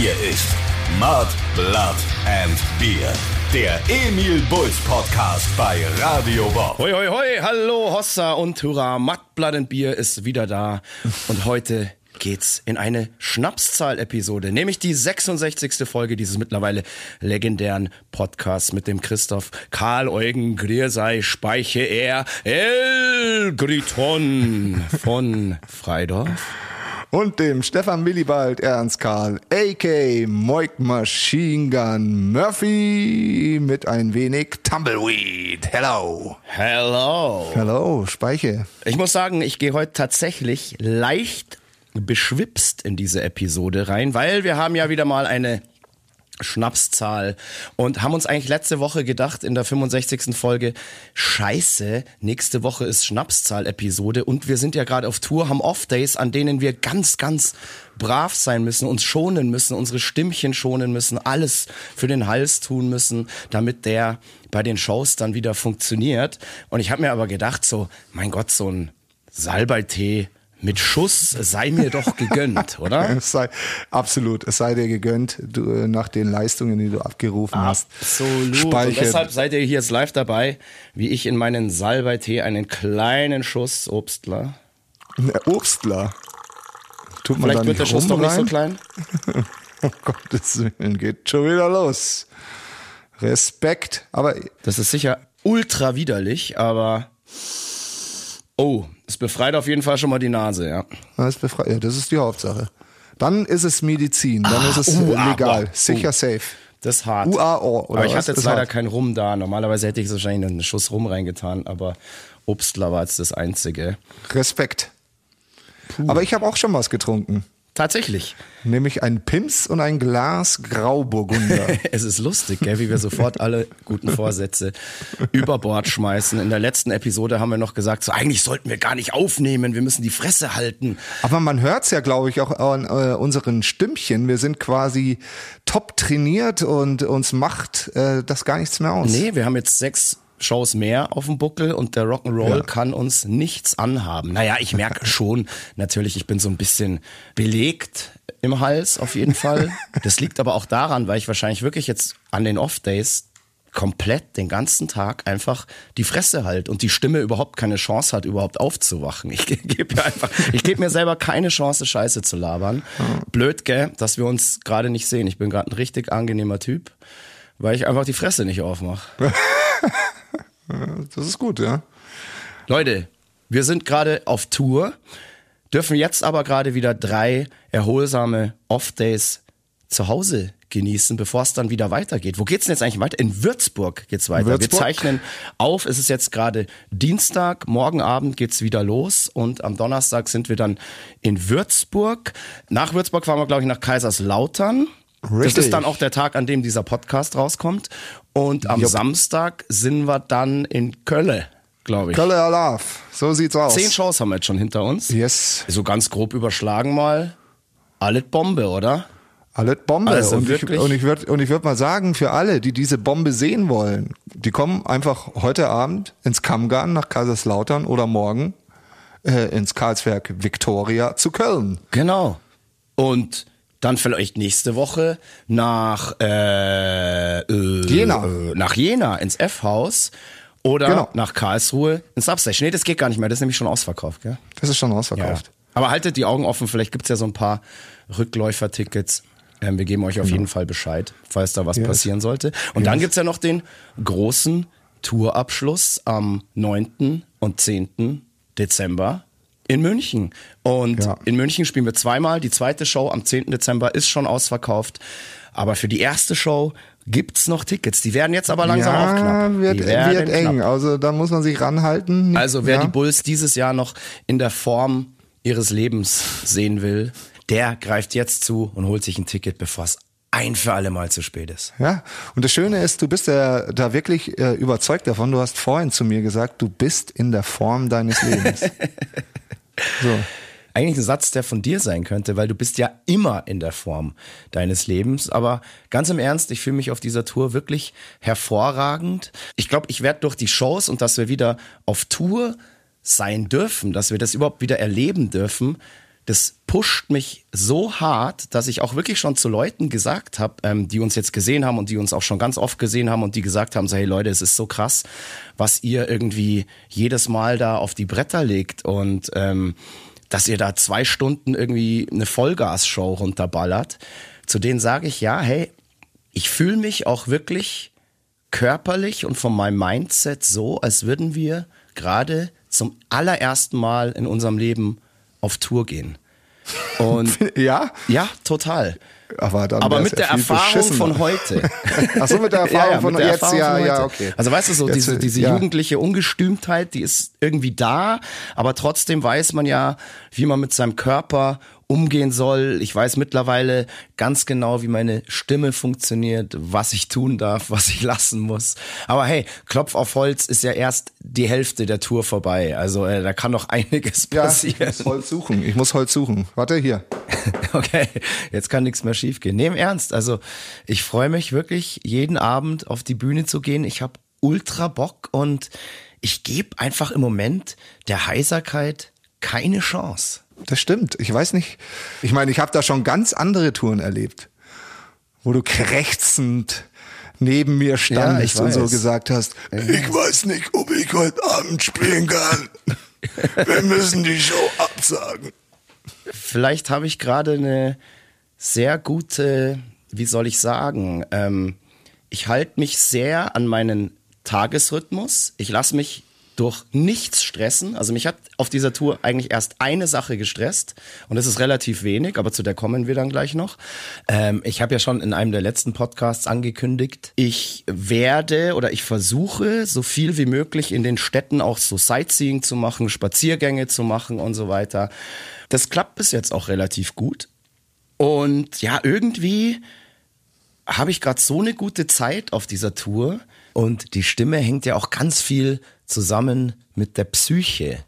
Hier ist Mud, Blood and Beer. Der Emil Bulls Podcast bei Radio Bob. Hoi, hoi, hoi, hallo Hossa und Hurra, Mud, Blood and Beer ist wieder da. Und heute geht's in eine Schnapszahl-Episode, nämlich die 66. Folge dieses mittlerweile legendären Podcasts mit dem Christoph Karl Eugen Griersei Speiche er El Griton von Freidorf. Und dem Stefan Willibald Ernst Karl, a.k. Moik Machine Gun Murphy mit ein wenig Tumbleweed. Hello. Hello. Hello, Speiche. Ich muss sagen, ich gehe heute tatsächlich leicht beschwipst in diese Episode rein, weil wir haben ja wieder mal eine Schnapszahl und haben uns eigentlich letzte Woche gedacht in der 65. Folge, scheiße, nächste Woche ist Schnapszahl-Episode und wir sind ja gerade auf Tour, haben Off-Days, an denen wir ganz, ganz brav sein müssen, uns schonen müssen, unsere Stimmchen schonen müssen, alles für den Hals tun müssen, damit der bei den Shows dann wieder funktioniert. Und ich habe mir aber gedacht, so, mein Gott, so ein Salbeitee mit Schuss sei mir doch gegönnt, oder? Es sei, absolut, es sei dir gegönnt, du, nach den Leistungen, die du abgerufen hast. Absolut. Und deshalb seid ihr hier jetzt live dabei, wie ich in meinen Salbeitee einen kleinen Schuss Obstler. Ne, Obstler. Tut man Vielleicht wird der Schuss doch rum nicht so rein? klein. Um Gottes Willen, geht schon wieder los. Respekt. Aber Das ist sicher ultra widerlich, aber oh, es befreit auf jeden Fall schon mal die Nase, ja. das, ist befreit- ja, das ist die Hauptsache. Dann ist es Medizin, dann ist es uh, ah, legal, boah, sicher uh. safe. Das ist hart. UAO, oder aber ich was? hatte jetzt leider hart. keinen Rum da. Normalerweise hätte ich so wahrscheinlich einen Schuss Rum reingetan, aber Obstler war jetzt das einzige. Respekt. Aber ich habe auch schon was getrunken. Tatsächlich. Nämlich ein Pims und ein Glas Grauburgunder. Es ist lustig, gell, wie wir sofort alle guten Vorsätze über Bord schmeißen. In der letzten Episode haben wir noch gesagt, so eigentlich sollten wir gar nicht aufnehmen, wir müssen die Fresse halten. Aber man hört's ja, glaube ich, auch an äh, unseren Stimmchen. Wir sind quasi top trainiert und uns macht äh, das gar nichts mehr aus. Nee, wir haben jetzt sechs Shows mehr auf dem Buckel und der Rock'n'Roll Ja. kann uns nichts anhaben. Naja, ich merke schon, natürlich, ich bin so ein bisschen belegt im Hals auf jeden Fall. Das liegt aber auch daran, weil ich wahrscheinlich wirklich jetzt an den Off-Days komplett den ganzen Tag einfach die Fresse halt und die Stimme überhaupt keine Chance hat, überhaupt aufzuwachen. Ich ge- gebe mir einfach, ich gebe mir selber keine Chance, Scheiße zu labern. Blöd, gell, dass wir uns gerade nicht sehen. Ich bin gerade ein richtig angenehmer Typ, weil ich einfach die Fresse nicht aufmache. Das ist gut, ja. Leute, wir sind gerade auf Tour, dürfen jetzt aber gerade wieder drei erholsame Off-Days zu Hause genießen, bevor es dann wieder weitergeht. Wo geht's denn jetzt eigentlich weiter? In Würzburg geht's weiter. Würzburg? Wir zeichnen auf, es ist jetzt gerade Dienstag, morgen Abend geht's wieder los und am Donnerstag sind wir dann in Würzburg. Nach Würzburg fahren wir, glaube ich, nach Kaiserslautern. Das Richtig. ist dann auch der Tag, an dem dieser Podcast rauskommt. Und am Jupp. Samstag sind wir dann in Köln, glaube ich. Kölle Alaf, so sieht's aus. Zehn Shows haben wir jetzt schon hinter uns. Yes, So ganz grob überschlagen mal. Alles Bombe, oder? alles Bombe. Also und ich, und ich würde und ich würd mal sagen, für alle, die diese Bombe sehen wollen, die kommen einfach heute Abend ins Kammgarn nach Kaiserslautern oder morgen äh, ins Karlswerk Victoria zu Köln. Genau. Und dann vielleicht nächste Woche nach äh, äh, Jena. Äh, nach Jena ins F-Haus oder Genau. nach Karlsruhe ins Substation. Nee, das geht gar nicht mehr. Das ist nämlich schon ausverkauft, gell? Das ist schon Ja. ausverkauft. Aber haltet die Augen offen. Vielleicht gibt's ja so ein paar Rückläufertickets. Ähm, wir geben euch auf jeden Fall Bescheid, falls da was Yes. passieren sollte. Und dann gibt's ja noch den großen Tourabschluss am 9. und 10. Dezember in München. Und Ja. in München spielen wir zweimal. Die zweite Show am 10. Dezember ist schon ausverkauft. Aber für die erste Show gibt's noch Tickets. Die werden jetzt aber langsam auch knapp. wird, die werden wird eng. knapp. Also da muss man sich ranhalten. Also wer ja. die Bulls dieses Jahr noch in der Form ihres Lebens sehen will, der greift jetzt zu und holt sich ein Ticket, bevor es ein für alle Mal zu spät ist. Ja, und das Schöne ist, du bist ja da wirklich äh, überzeugt davon. Du hast vorhin zu mir gesagt, du bist in der Form deines Lebens. so. Eigentlich ein Satz, der von dir sein könnte, weil du bist ja immer in der Form deines Lebens. Aber ganz im Ernst, ich fühle mich auf dieser Tour wirklich hervorragend. Ich glaube, ich werde durch die Shows und dass wir wieder auf Tour sein dürfen, dass wir das überhaupt wieder erleben dürfen, das pusht mich so hart, dass ich auch wirklich schon zu Leuten gesagt habe, ähm, die uns jetzt gesehen haben und die uns auch schon ganz oft gesehen haben und die gesagt haben, so hey Leute, es ist so krass, was ihr irgendwie jedes Mal da auf die Bretter legt und ähm, dass ihr da zwei Stunden irgendwie eine Vollgas-Show runterballert. Zu denen sage ich, ja, hey, ich fühle mich auch wirklich körperlich und von meinem Mindset so, als würden wir gerade zum allerersten Mal in unserem Leben auf Tour gehen. Und ja? Ja, total. Aber, Aber mit ja der viel Erfahrung von heute. Ach so, mit der Erfahrung von mit der jetzt, Erfahrung ja, von ja, heute. okay. Also weißt du so, Jetzt, diese, diese ja. jugendliche Ungestümtheit, die ist irgendwie da, aber trotzdem weiß man ja, wie man mit seinem Körper umgehen soll. Ich weiß mittlerweile ganz genau, wie meine Stimme funktioniert, was ich tun darf, was ich lassen muss. Aber hey, Klopf auf Holz ist ja erst die Hälfte der Tour vorbei. Also äh, da kann noch einiges Ja, ich passieren. muss Holz suchen. Ich muss Holz suchen. Warte, hier. Okay, jetzt kann nichts mehr schiefgehen. Nee, im Ernst. Also ich freue mich wirklich, jeden Abend auf die Bühne zu gehen. Ich habe ultra Bock und ich gebe einfach im Moment der Heiserkeit keine Chance. Das stimmt. Ich weiß nicht. Ich meine, ich habe da schon ganz andere Touren erlebt, wo du krächzend neben mir standest ich und so gesagt hast, ich weiß nicht, ob ich heute Abend spielen kann. Wir müssen die Show absagen. Vielleicht habe ich gerade eine sehr gute, wie soll ich sagen, ähm, ich halte mich sehr an meinen Tagesrhythmus. Ich lasse mich durch nichts stressen. Also mich hat auf dieser Tour eigentlich erst eine Sache gestresst und das ist relativ wenig, aber zu der kommen wir dann gleich noch. Ähm, ich habe ja schon in einem der letzten Podcasts angekündigt, ich werde oder ich versuche so viel wie möglich in den Städten auch so Sightseeing zu machen, Spaziergänge zu machen und so weiter. Das klappt bis jetzt auch relativ gut. Und ja, irgendwie habe ich gerade so eine gute Zeit auf dieser Tour und die Stimme hängt ja auch ganz viel zusammen mit der Psyche.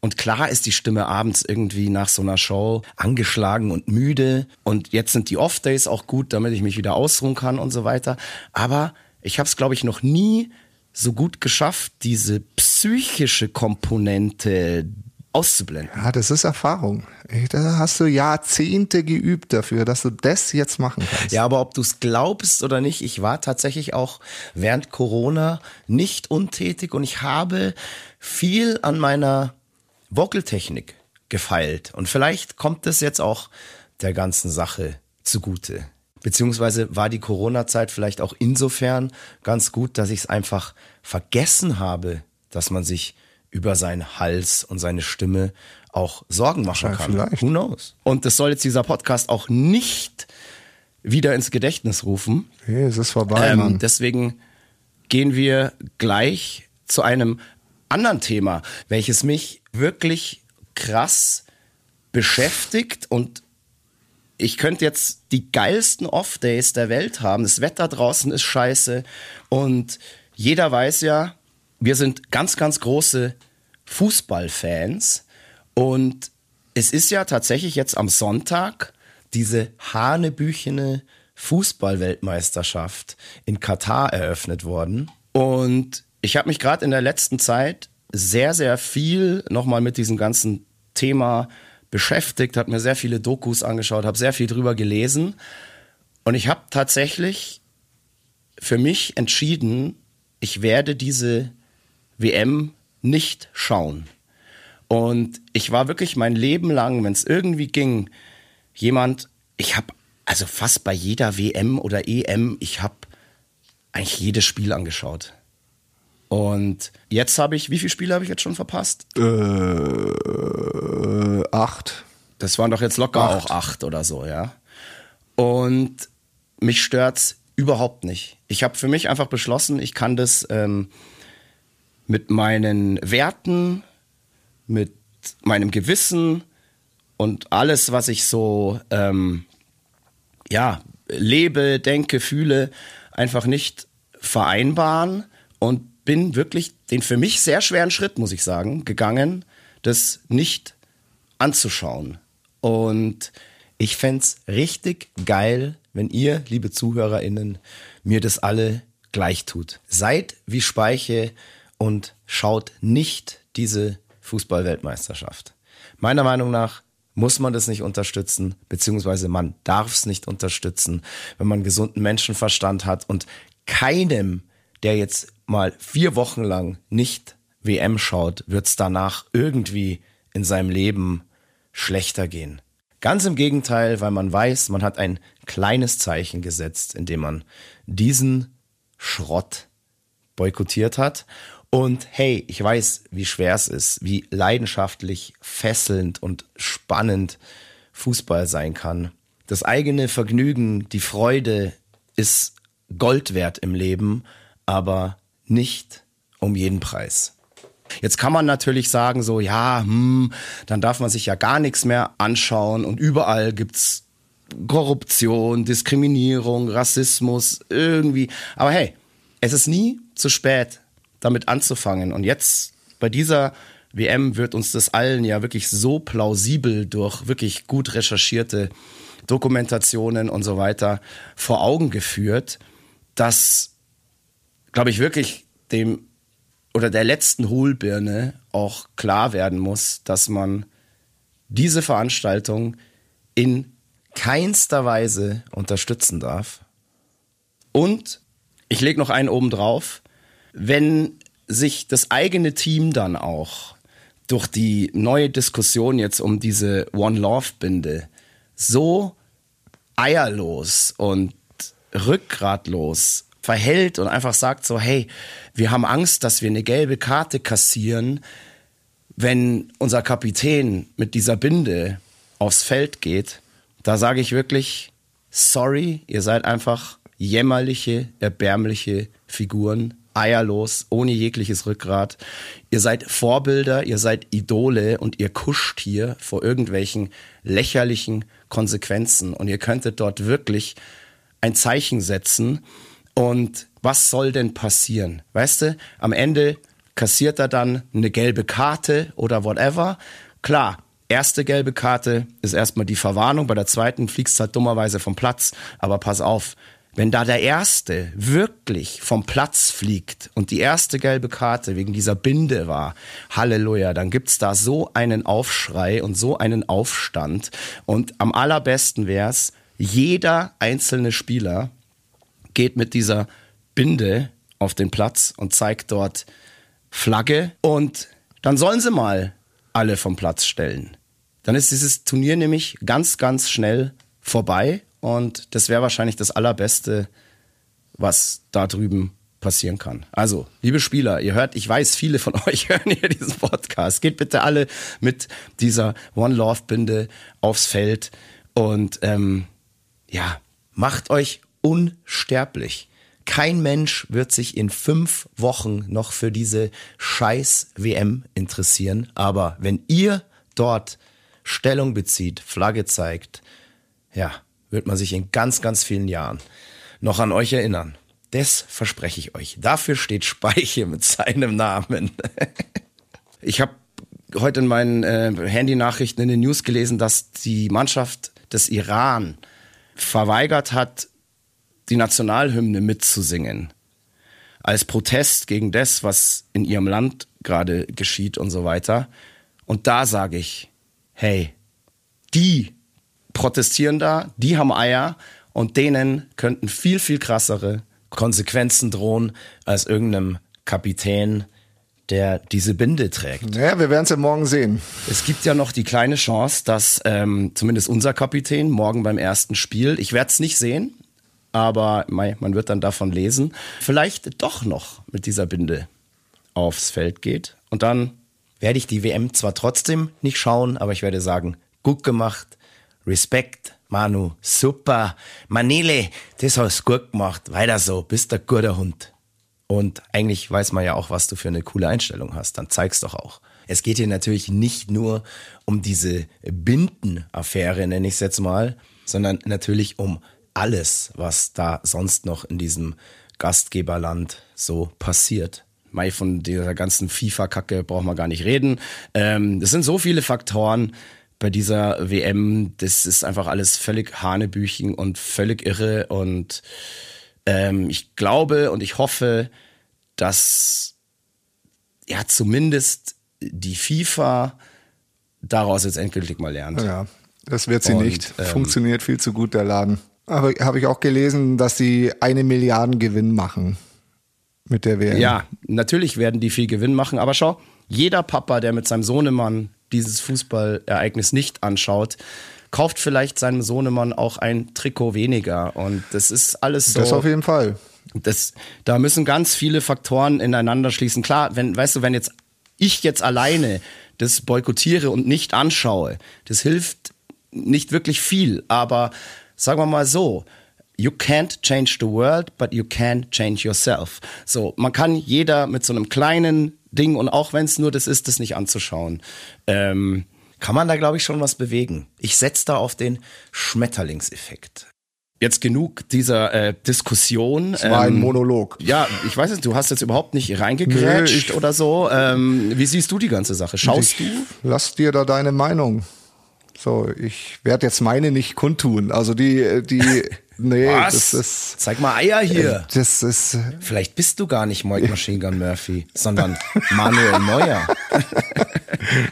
Und klar ist die Stimme abends irgendwie nach so einer Show angeschlagen und müde. Und jetzt sind die Off-Days auch gut, damit ich mich wieder ausruhen kann und so weiter. Aber ich habe es, glaube ich, noch nie so gut geschafft, diese psychische Komponente auszublenden. Ja, das ist Erfahrung. Da hast du Jahrzehnte geübt dafür, dass du das jetzt machen kannst. Ja, aber ob du es glaubst oder nicht, ich war tatsächlich auch während Corona nicht untätig und ich habe viel an meiner Vocaltechnik gefeilt. Und vielleicht kommt es jetzt auch der ganzen Sache zugute. Beziehungsweise war die Corona-Zeit vielleicht auch insofern ganz gut, dass ich es einfach vergessen habe, dass man sich über seinen Hals und seine Stimme auch Sorgen machen Ja, kann. vielleicht. Who knows? Und das soll jetzt dieser Podcast auch nicht wieder ins Gedächtnis rufen. Hey, es ist vorbei, Ähm, Mann. deswegen gehen wir gleich zu einem anderen Thema, welches mich wirklich krass beschäftigt und ich könnte jetzt die geilsten Off-Days der Welt haben. Das Wetter draußen ist scheiße und jeder weiß ja, wir sind ganz, ganz große Fußballfans und es ist ja tatsächlich jetzt am Sonntag diese hanebüchene Fußballweltmeisterschaft in Katar eröffnet worden. Und ich habe mich gerade in der letzten Zeit sehr, sehr viel nochmal mit diesem ganzen Thema beschäftigt, habe mir sehr viele Dokus angeschaut, habe sehr viel drüber gelesen. Und ich habe tatsächlich für mich entschieden, ich werde diese WM nicht schauen. Und ich war wirklich mein Leben lang, wenn es irgendwie ging, jemand, ich habe also fast bei jeder WM oder EM, ich habe eigentlich jedes Spiel angeschaut. Und jetzt habe ich, wie viele Spiele habe ich jetzt schon verpasst? Äh, acht. Das waren doch jetzt locker Acht. auch acht oder so, ja. Und mich stört's überhaupt nicht. Ich habe für mich einfach beschlossen, ich kann das ähm, mit meinen Werten, mit meinem Gewissen und alles, was ich so ähm, ja lebe, denke, fühle, einfach nicht vereinbaren und bin wirklich den für mich sehr schweren Schritt, muss ich sagen, gegangen, das nicht anzuschauen. Und ich fänd's richtig geil, wenn ihr, liebe ZuhörerInnen, mir das alle gleich tut. Seid wie Speiche und schaut nicht diese Fußball-Weltmeisterschaft. Meiner Meinung nach muss man das nicht unterstützen, beziehungsweise man darf es nicht unterstützen, wenn man gesunden Menschenverstand hat und keinem, der jetzt mal vier Wochen lang nicht WM schaut, wird es danach irgendwie in seinem Leben schlechter gehen. Ganz im Gegenteil, weil man weiß, man hat ein kleines Zeichen gesetzt, indem man diesen Schrott boykottiert hat. Und hey, ich weiß, wie schwer es ist, wie leidenschaftlich, fesselnd und spannend Fußball sein kann. Das eigene Vergnügen, die Freude ist Gold wert im Leben, aber nicht um jeden Preis. Jetzt kann man natürlich sagen, so, ja, hm, dann darf man sich ja gar nichts mehr anschauen und überall gibt's Korruption, Diskriminierung, Rassismus, irgendwie. Aber hey, es ist nie zu spät, damit anzufangen. Und jetzt bei dieser WM wird uns das allen ja wirklich so plausibel durch wirklich gut recherchierte Dokumentationen und so weiter vor Augen geführt, dass, glaube ich, wirklich dem oder der letzten Hohlbirne auch klar werden muss, dass man diese Veranstaltung in keinster Weise unterstützen darf. Und ich lege noch einen oben drauf, wenn sich das eigene Team dann auch durch die neue Diskussion jetzt um diese One Love Binde so eierlos und rückgratlos verhält und einfach sagt so, hey, wir haben Angst, dass wir eine gelbe Karte kassieren, wenn unser Kapitän mit dieser Binde aufs Feld geht, da sage ich wirklich, sorry, ihr seid einfach jämmerliche, erbärmliche Figuren, eierlos, ohne jegliches Rückgrat. Ihr seid Vorbilder, ihr seid Idole und ihr kuscht hier vor irgendwelchen lächerlichen Konsequenzen und ihr könntet dort wirklich ein Zeichen setzen und was soll denn passieren? Weißt du, am Ende kassiert er dann eine gelbe Karte oder whatever. Klar, erste gelbe Karte ist erstmal die Verwarnung, bei der zweiten fliegst du halt dummerweise vom Platz. Aber pass auf, wenn da der erste wirklich vom Platz fliegt und die erste gelbe Karte wegen dieser Binde war, Halleluja, dann gibt's da so einen Aufschrei und so einen Aufstand. Und am allerbesten wär's, jeder einzelne Spieler geht mit dieser Binde auf den Platz und zeigt dort Flagge und dann sollen sie mal alle vom Platz stellen. Dann ist dieses Turnier nämlich ganz, ganz schnell vorbei und das wäre wahrscheinlich das Allerbeste, was da drüben passieren kann. Also, liebe Spieler, ihr hört, ich weiß, viele von euch hören hier diesen Podcast. Geht bitte alle mit dieser One Love Binde aufs Feld und ähm, ja, macht euch unsterblich. Kein Mensch wird sich in fünf Wochen noch für diese scheiß WM interessieren. Aber wenn ihr dort Stellung bezieht, Flagge zeigt, ja, wird man sich in ganz, ganz vielen Jahren noch an euch erinnern. Das verspreche ich euch. Dafür steht Speiche mit seinem Namen. ich habe heute in meinen äh, Handynachrichten in den News gelesen, dass die Mannschaft des Iran verweigert hat, die Nationalhymne mitzusingen. Als Protest gegen das, was in ihrem Land gerade geschieht und so weiter. Und da sage ich, hey, die protestieren da, die haben Eier und denen könnten viel, viel krassere Konsequenzen drohen als irgendeinem Kapitän, der diese Binde trägt. Ja, wir werden es ja morgen sehen. Es gibt ja noch die kleine Chance, dass ähm, zumindest unser Kapitän morgen beim ersten Spiel, ich werde es nicht sehen, aber man wird dann davon lesen, vielleicht doch noch mit dieser Binde aufs Feld geht. Und dann werde ich die WM zwar trotzdem nicht schauen, aber ich werde sagen, gut gemacht, Respekt, Manu, super, Manele, das hast du gut gemacht, weiter so, bist der guter Hund. Und eigentlich weiß man ja auch, was du für eine coole Einstellung hast, dann zeig's doch auch. Es geht hier natürlich nicht nur um diese Bindenaffäre, nenne ich es jetzt mal, sondern natürlich um alles, was da sonst noch in diesem Gastgeberland so passiert. Mai von dieser ganzen FIFA-Kacke braucht man gar nicht reden. Ähm, das sind so viele Faktoren bei dieser WM. Das ist einfach alles völlig Hanebüchen und völlig irre. Und ähm, ich glaube und ich hoffe, dass ja zumindest die FIFA daraus jetzt endgültig mal lernt. Ja, das wird sie Und, nicht. ähm, Funktioniert viel zu gut, der Laden. Aber habe ich auch gelesen, dass sie eine Milliarden Gewinn machen mit der WM. Ja, natürlich werden die viel Gewinn machen, aber schau, jeder Papa, der mit seinem Sohnemann dieses Fußballereignis nicht anschaut, kauft vielleicht seinem Sohnemann auch ein Trikot weniger. Und das ist alles so. Das auf jeden Fall. das, da müssen ganz viele Faktoren ineinander schließen. Klar, wenn, weißt du, wenn jetzt ich jetzt alleine das boykottiere und nicht anschaue, das hilft nicht wirklich viel. Aber sagen wir mal so, you can't change the world, but you can change yourself. So, man kann jeder mit so einem kleinen Ding und auch wenn es nur das ist, das nicht anzuschauen, ähm, kann man da glaube ich schon was bewegen. Ich setze da auf den Schmetterlingseffekt. Jetzt genug dieser äh, Diskussion. Das war ein Ähm, Monolog. ja, ich weiß nicht, du hast jetzt überhaupt nicht reingegrätscht ich- oder so. Ähm, wie siehst du die ganze Sache? Schaust ich, du? Lass dir da deine Meinung. So, ich werde jetzt meine nicht kundtun. Also die, die, nee, das ist, Zeig mal Eier hier. das ist, Vielleicht bist du gar nicht Moik Machine Gun Murphy, sondern Manuel Neuer.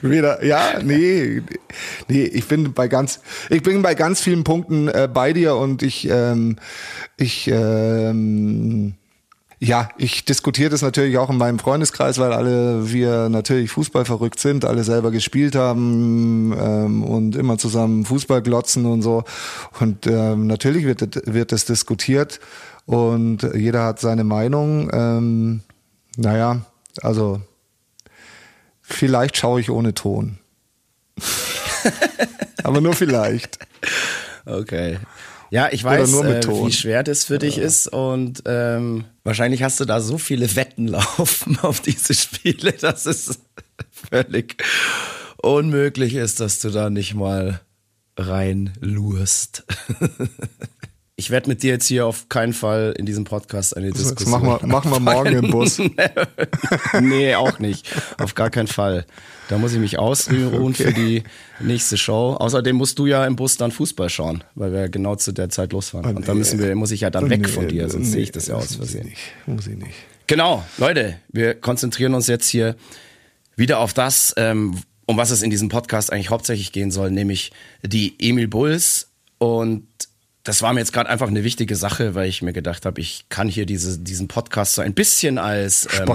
Wieder, ja, nee, nee, ich bin bei ganz, ich bin bei ganz vielen Punkten äh, bei dir und ich, ähm, ich, ähm, ja, ich diskutiere das natürlich auch in meinem Freundeskreis, weil alle wir natürlich Fußball verrückt sind, alle selber gespielt haben ähm, und immer zusammen Fußball glotzen und so. Und ähm, natürlich wird, das- wird das diskutiert und jeder hat seine Meinung. Ähm, naja, also Vielleicht schaue ich ohne Ton. Aber nur vielleicht. Okay. Ja, ich weiß, nur mit äh, wie schwer das für dich ist und ähm, wahrscheinlich hast du da so viele Wetten laufen auf diese Spiele, dass es völlig unmöglich ist, dass du da nicht mal reinlurst. Ich werde mit dir jetzt hier auf keinen Fall in diesem Podcast eine Das Diskussion. machen wir, machen wir morgen im Bus. nee, auch nicht. Auf gar keinen Fall. Da muss ich mich ausruhen für die nächste Show. Außerdem musst du ja im Bus dann Fußball schauen, weil wir genau zu der Zeit losfahren. Und da müssen wir, muss ich ja dann weg Nee, von dir, sonst nee, sehe ich das ja aus muss ich Versehen. nicht. Muss ich nicht. Genau, Leute, wir konzentrieren uns jetzt hier wieder auf das, ähm, um was es in diesem Podcast eigentlich hauptsächlich gehen soll, nämlich die Emil Bulls. Und das war mir jetzt gerade einfach eine wichtige Sache, weil ich mir gedacht habe, ich kann hier diese, diesen Podcast so ein bisschen als ähm.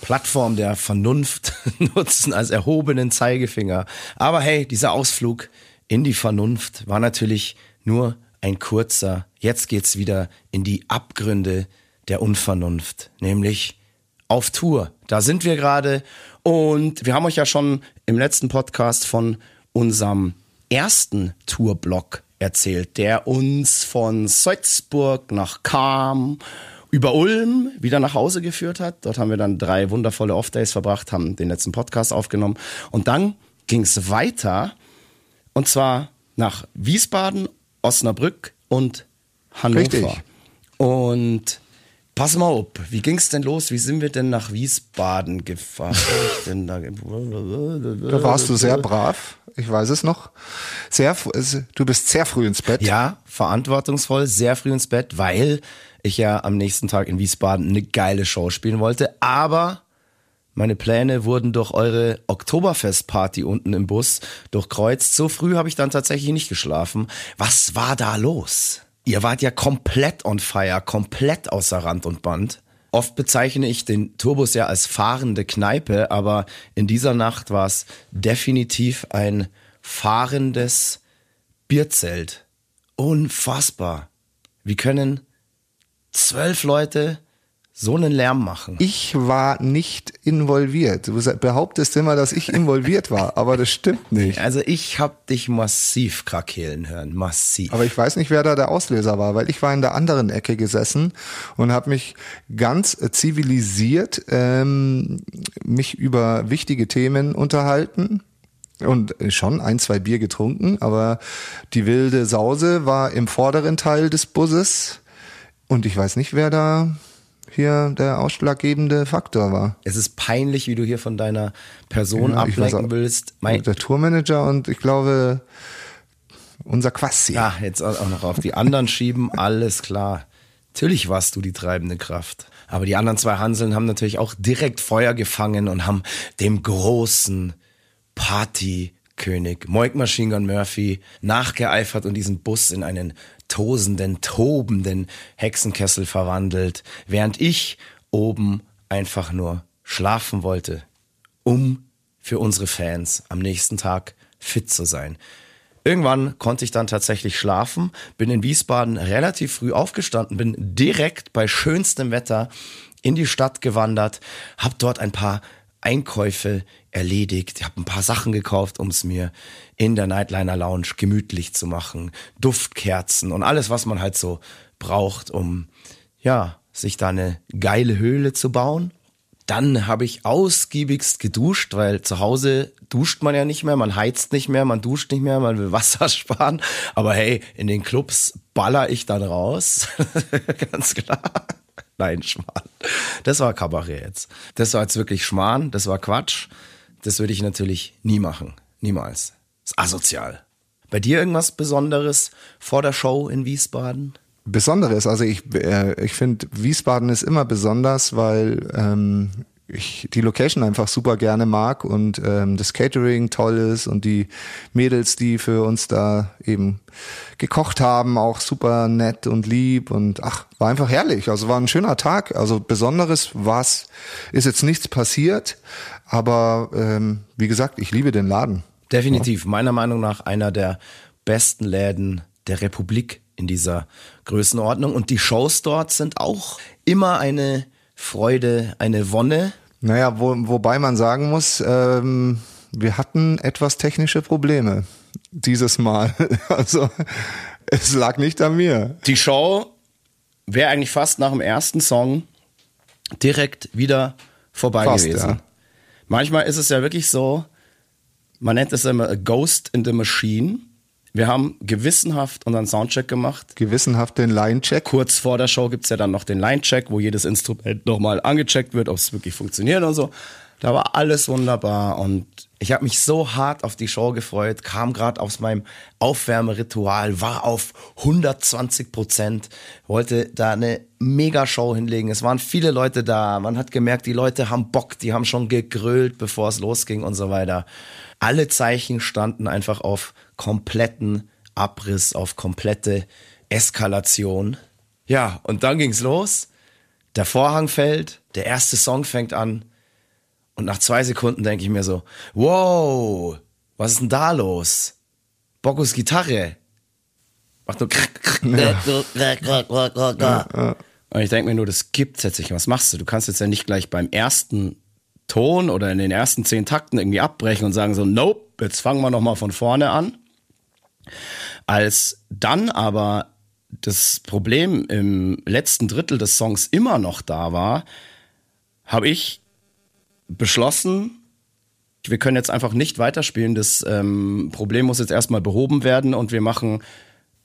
Plattform der Vernunft nutzen, als erhobenen Zeigefinger. Aber hey, dieser Ausflug in die Vernunft war natürlich nur ein kurzer. Jetzt geht's wieder in die Abgründe der Unvernunft, nämlich auf Tour. Da sind wir gerade und wir haben euch ja schon im letzten Podcast von unserem ersten Tourblock erzählt, der uns von Salzburg nach Kam über Ulm wieder nach Hause geführt hat. Dort haben wir dann drei wundervolle Off-Days verbracht, haben den letzten Podcast aufgenommen und dann ging es weiter und zwar nach Wiesbaden, Osnabrück und Hannover. Richtig. Und pass mal auf, wie ging's denn los? Wie sind wir denn nach Wiesbaden gefahren? Da, Da warst du sehr brav. Ich weiß es noch. Sehr, du bist sehr früh ins Bett. Ja, verantwortungsvoll, sehr früh ins Bett, weil ich ja am nächsten Tag in Wiesbaden eine geile Show spielen wollte. Aber meine Pläne wurden durch eure Oktoberfestparty unten im Bus durchkreuzt. So früh habe ich dann tatsächlich nicht geschlafen. Was war da los? Ihr wart ja komplett on fire, komplett außer Rand und Band. Oft bezeichne ich den Turbus ja als fahrende Kneipe, aber in dieser Nacht war es definitiv ein fahrendes Bierzelt. Unfassbar. Wie können zwölf Leute so einen Lärm machen? Ich war nicht involviert. Du behauptest immer, dass ich involviert war, aber das stimmt nicht. Also ich hab dich massiv krakehlen hören, massiv. Aber ich weiß nicht, wer da der Auslöser war, weil ich war in der anderen Ecke gesessen und habe mich ganz zivilisiert ähm, mich über wichtige Themen unterhalten und äh, schon ein, zwei Bier getrunken, aber die wilde Sause war im vorderen Teil des Busses und ich weiß nicht, wer da hier der ausschlaggebende Faktor war. es ist peinlich, wie du hier von deiner Person weiß ablenken auch. willst. Mein, Der Tourmanager und ich glaube unser Quassi. ja, jetzt auch noch auf die anderen schieben, alles klar. Natürlich warst du die treibende Kraft. Aber die anderen zwei Hanseln haben natürlich auch direkt Feuer gefangen und haben dem großen Rockkönig, Moik Machine Gun Murphy, nachgeeifert und diesen Bus in einen tosenden, tobenden Hexenkessel verwandelt, während ich oben einfach nur schlafen wollte, um für unsere Fans am nächsten Tag fit zu sein. Irgendwann konnte ich dann tatsächlich schlafen, bin in Wiesbaden relativ früh aufgestanden, bin direkt bei schönstem Wetter in die Stadt gewandert, habe dort ein paar Einkäufe erledigt, habe ein paar Sachen gekauft, um es mir in der Nightliner Lounge gemütlich zu machen, Duftkerzen und alles, was man halt so braucht, um ja sich da eine geile Höhle zu bauen. Dann habe ich ausgiebigst geduscht, weil zu Hause duscht man ja nicht mehr, man heizt nicht mehr, man duscht nicht mehr, man will Wasser sparen. Aber hey, in den Clubs baller ich dann raus. Ganz klar. Nein, Schmarrn. Das war Kabarett jetzt. Das war jetzt wirklich Schmarrn, das war Quatsch. Das würde ich natürlich nie machen. Niemals. Das ist asozial. Bei dir irgendwas Besonderes vor der Show in Wiesbaden? Besonderes. Also ich, äh, ich finde, Wiesbaden ist immer besonders, weil ähm, ich die Location einfach super gerne mag und ähm, das Catering toll ist und die Mädels, die für uns da eben gekocht haben, auch super nett und lieb und ach, war einfach herrlich. Also war ein schöner Tag. Also Besonderes was ist jetzt nichts passiert, aber ähm, wie gesagt, ich liebe den Laden. Definitiv, ja. meiner Meinung nach einer der besten Läden der Republik in dieser Größenordnung. Und die Shows dort sind auch immer eine Freude, eine Wonne. Naja, wo, wobei man sagen muss, ähm, wir hatten etwas technische Probleme dieses Mal. Also es lag nicht an mir. Die Show wäre eigentlich fast nach dem ersten Song direkt wieder vorbei fast, gewesen. Ja. Manchmal ist es ja wirklich so, man nennt es immer a Ghost in the Machine. Wir haben gewissenhaft unseren Soundcheck gemacht. Gewissenhaft den Line-Check. Kurz vor der Show gibt's ja dann noch den Line-Check, wo jedes Instrument nochmal angecheckt wird, ob es wirklich funktioniert und so. Da war alles wunderbar und ich habe mich so hart auf die Show gefreut, kam gerade aus meinem Aufwärmeritual, war auf 120 Prozent, wollte da eine Mega-Show hinlegen. Es waren viele Leute da, man hat gemerkt, die Leute haben Bock, die haben schon gegrölt, bevor es losging und so weiter. Alle Zeichen standen einfach auf kompletten Abriss, auf komplette Eskalation. Ja, und dann ging's los. Der Vorhang fällt, der erste Song fängt an und nach zwei Sekunden denke ich mir so, wow, was ist denn da los? Bockos Gitarre. Macht nur ja. Und ich denke mir nur, das gibt's jetzt nicht. Was machst du? Du kannst jetzt ja nicht gleich beim ersten Ton oder in den ersten zehn Takten irgendwie abbrechen und sagen so, nope, jetzt fangen wir nochmal von vorne an. Als dann aber das Problem im letzten Drittel des Songs immer noch da war, habe ich beschlossen, wir können jetzt einfach nicht weiterspielen. Das ähm, Problem muss jetzt erstmal behoben werden und wir machen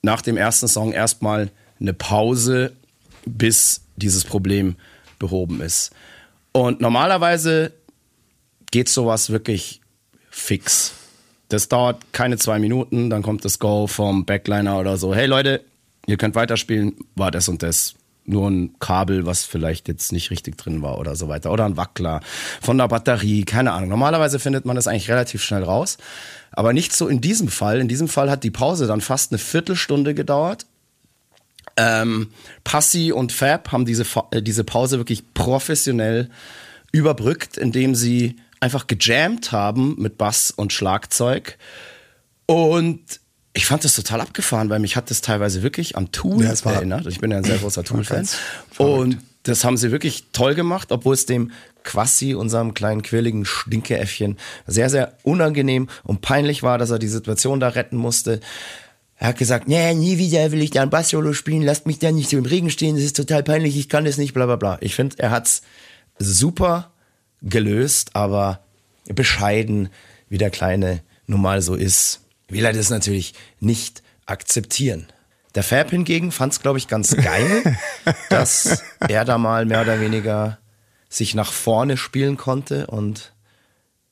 nach dem ersten Song erstmal eine Pause, bis dieses Problem behoben ist. Und normalerweise geht sowas wirklich fix. Das dauert keine zwei Minuten, dann kommt das Go vom Backliner oder so. Hey Leute, ihr könnt weiterspielen, war das und das nur ein Kabel, was vielleicht jetzt nicht richtig drin war oder so weiter. Oder ein Wackler von der Batterie, keine Ahnung. Normalerweise findet man das eigentlich relativ schnell raus. Aber nicht so in diesem Fall. In diesem Fall hat die Pause dann fast eine Viertelstunde gedauert. Ähm, Passi und Fab haben diese, äh, diese Pause wirklich professionell überbrückt, indem sie einfach gejammt haben mit Bass und Schlagzeug. Und ich fand das total abgefahren, weil mich hat das teilweise wirklich an Tool ja, erinnert. Ich bin ja ein sehr großer Tool-Fan. Und das haben sie wirklich toll gemacht, obwohl es dem Quassi, unserem kleinen quirligen Stinkeäffchen, sehr, sehr unangenehm und peinlich war, dass er die Situation da retten musste. Er hat gesagt, nee, nie wieder will ich da ein Bass-Solo spielen, lasst mich da nicht so im Regen stehen, das ist total peinlich, ich kann das nicht, bla bla bla. Ich finde, er hat's super gelöst, aber bescheiden, wie der Kleine nun mal so ist will er das natürlich nicht akzeptieren. Der Fab hingegen fand es, glaube ich, ganz geil, dass er da mal mehr oder weniger sich nach vorne spielen konnte und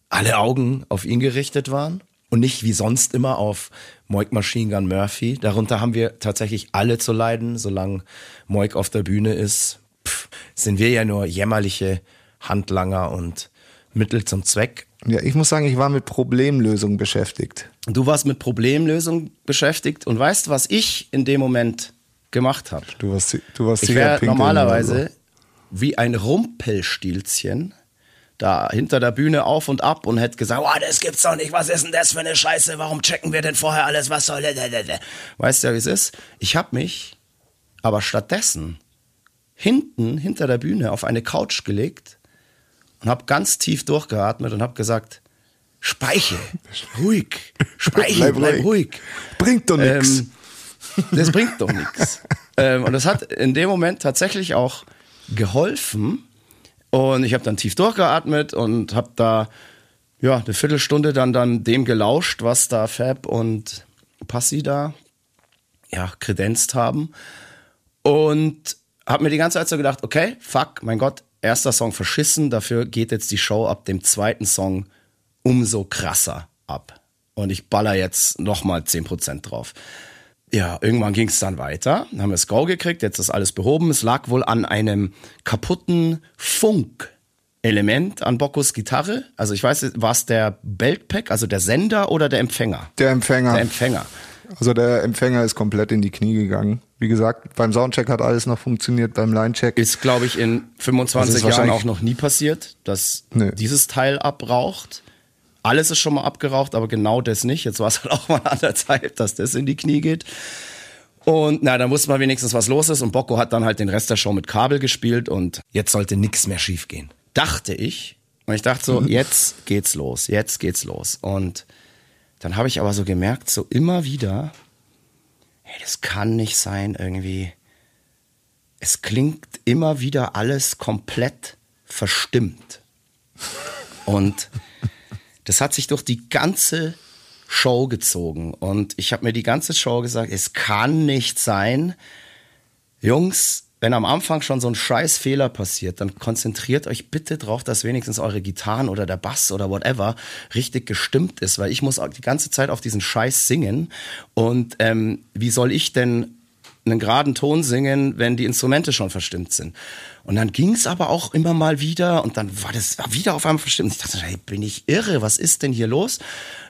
alle Augen auf ihn gerichtet waren und nicht wie sonst immer auf Moik Machine Gun Murphy. Darunter haben wir tatsächlich alle zu leiden, solange Moik auf der Bühne ist. Pff, sind wir ja nur jämmerliche Handlanger und Mittel zum Zweck. Ja, ich muss sagen, ich war mit Problemlösung beschäftigt. Du warst mit Problemlösung beschäftigt und weißt, was ich in dem Moment gemacht habe? Du warst, du warst Ich wäre normalerweise oder wie ein Rumpelstilzchen da hinter der Bühne auf und ab und hätte gesagt, oh, das gibt's doch nicht, was ist denn das für eine Scheiße, warum checken wir denn vorher alles, was soll das? Weißt du ja, wie es ist? Ich habe mich aber stattdessen hinten, hinter der Bühne auf eine Couch gelegt und habe ganz tief durchgeatmet und habe gesagt, Speiche, ruhig, Speiche, Bleib bleib, ruhig. Bringt doch nix. Ähm, das bringt doch nichts. Ähm, und das hat in dem Moment tatsächlich auch geholfen. Und ich habe dann tief durchgeatmet und habe da ja eine Viertelstunde dann dann dem gelauscht, was da Fab und Passi da ja kredenzt haben und habe mir die ganze Zeit so gedacht, okay, fuck, mein Gott, erster Song verschissen, dafür geht jetzt die Show ab dem zweiten Song umso krasser ab. Und ich baller jetzt nochmal 10% drauf. Ja, irgendwann ging es dann weiter, dann haben wir das Go gekriegt, jetzt ist alles behoben. Es lag wohl an einem kaputten Funk-Element an Boccos Gitarre. Also ich weiß, war es der Beltpack, also der Sender oder der Empfänger? Der Empfänger. Der Empfänger. Also der Empfänger ist komplett in die Knie gegangen. Wie gesagt, beim Soundcheck hat alles noch funktioniert, beim Linecheck. Ist, glaube ich, in 25 Das ist Jahren auch noch nie passiert, dass Nee. dieses Teil abraucht. Alles ist schon mal abgeraucht, aber genau das nicht. Jetzt war es halt auch mal an der Zeit, dass das in die Knie geht. Und na, dann wusste man wenigstens, was los ist. Und Bocco hat dann halt den Rest der Show mit Kabel gespielt und jetzt sollte nichts mehr schief gehen. Dachte ich. Und ich dachte so, jetzt geht's los, jetzt geht's los. Und dann habe ich aber so gemerkt, so immer wieder, hey, das kann nicht sein irgendwie. Es klingt immer wieder alles komplett verstimmt. Und das hat sich durch die ganze Show gezogen. Und ich habe mir die ganze Show gesagt, es kann nicht sein, Jungs, wenn am Anfang schon so ein scheiß Fehler passiert, dann konzentriert euch bitte drauf, dass wenigstens eure Gitarren oder der Bass oder whatever richtig gestimmt ist, weil ich muss auch die ganze Zeit auf diesen Scheiß singen. Und ähm, wie soll ich denn einen geraden Ton singen, wenn die Instrumente schon verstimmt sind. Und dann ging es aber auch immer mal wieder und dann war das wieder auf einmal verstimmt. Ich dachte, hey, bin ich irre? Was ist denn hier los?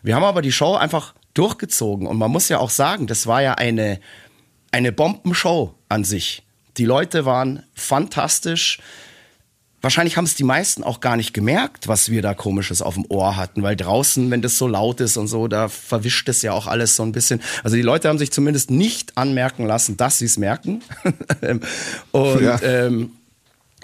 Wir haben aber die Show einfach durchgezogen und man muss ja auch sagen, das war ja eine eine Bombenshow an sich. Die Leute waren fantastisch. Wahrscheinlich haben es die meisten auch gar nicht gemerkt, was wir da komisches auf dem Ohr hatten, weil draußen, wenn das so laut ist und so, da verwischt es ja auch alles so ein bisschen. Also die Leute haben sich zumindest nicht anmerken lassen, dass sie es merken. und Ja. ähm,